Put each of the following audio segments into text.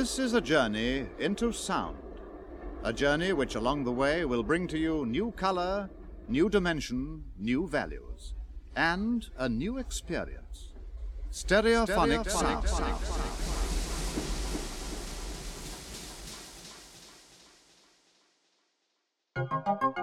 This is a journey into sound, a journey which along the way will bring to you new color, new dimension, new values, and a new experience. Stereophonic, Stereophonic sound. sound. sound.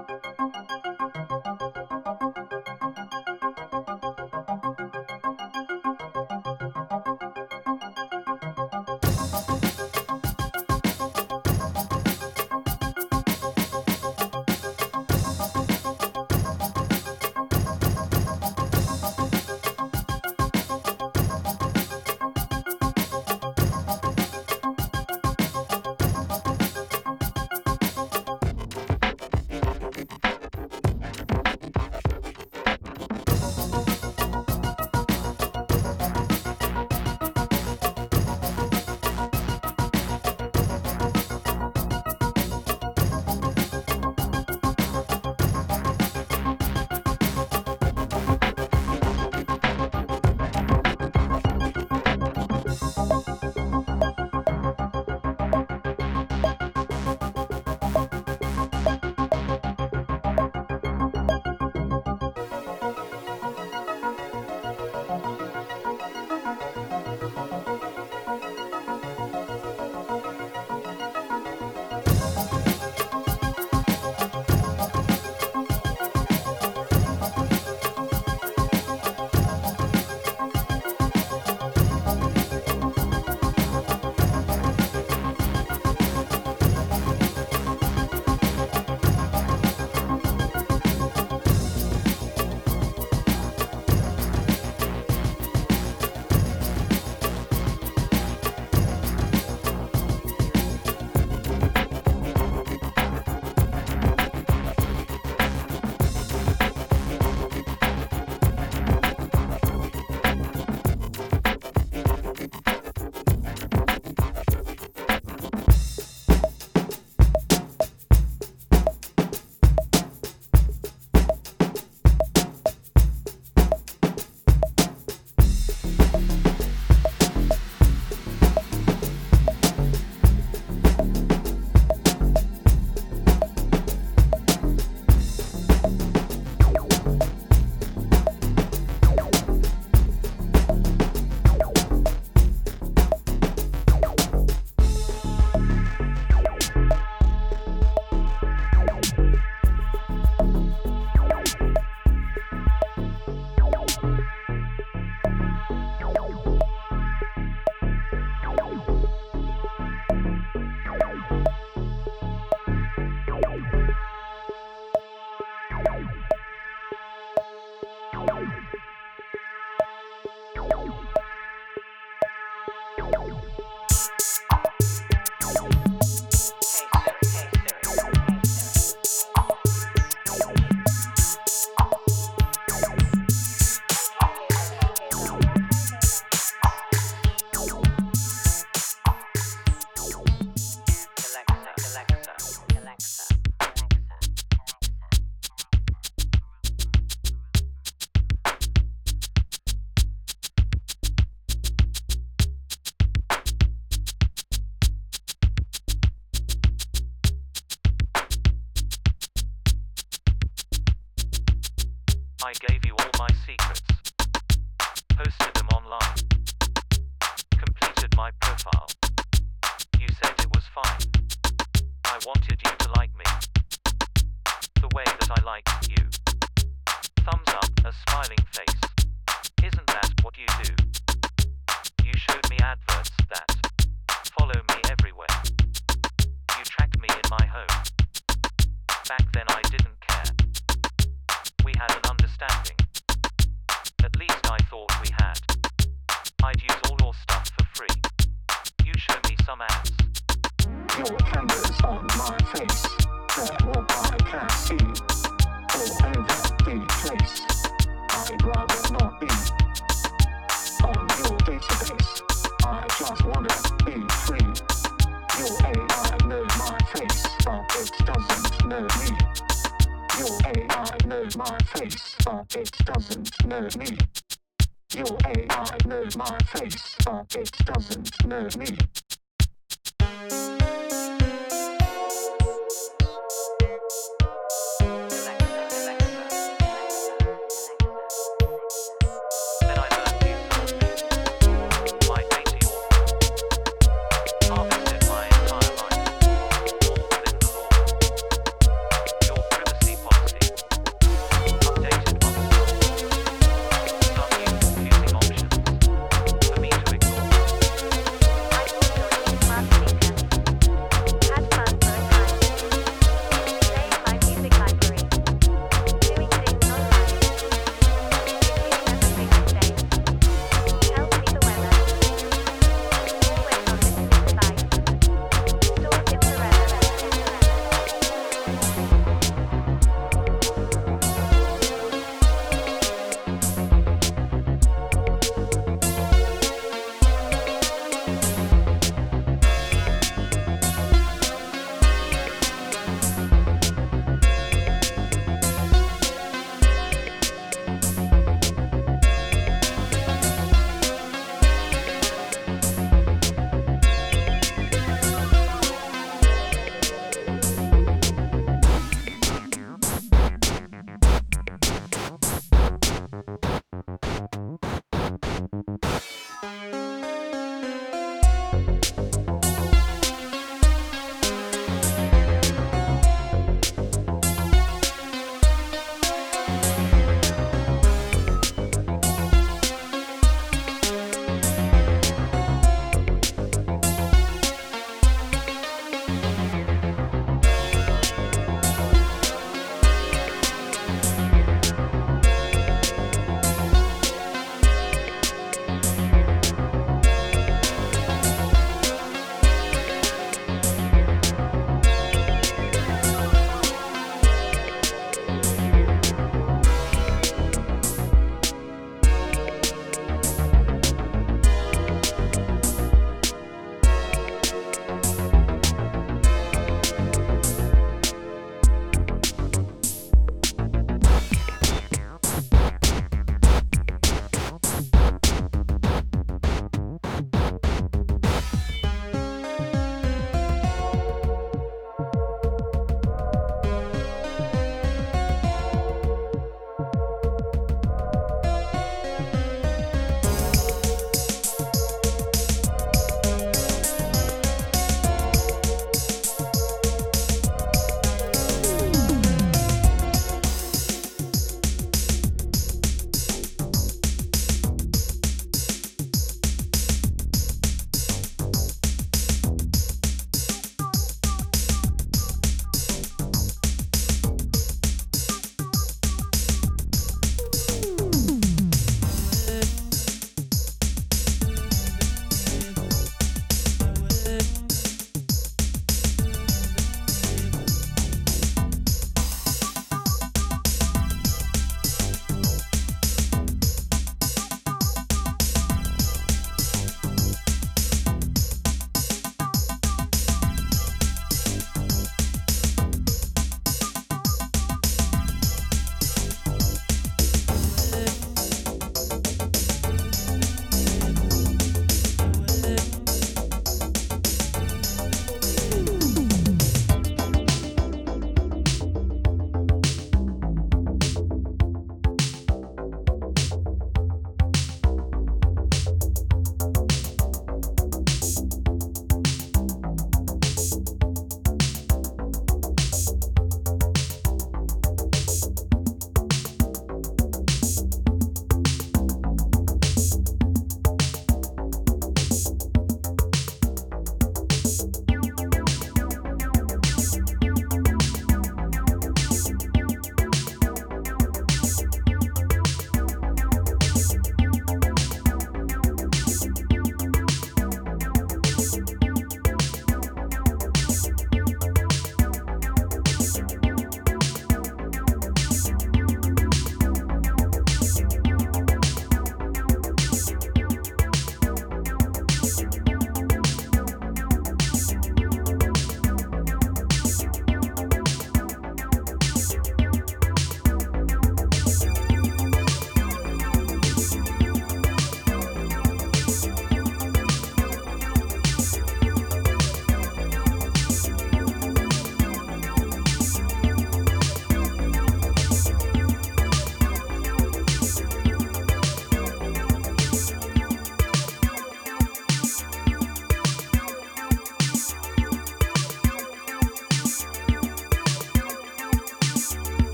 meaning.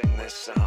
Sing this song.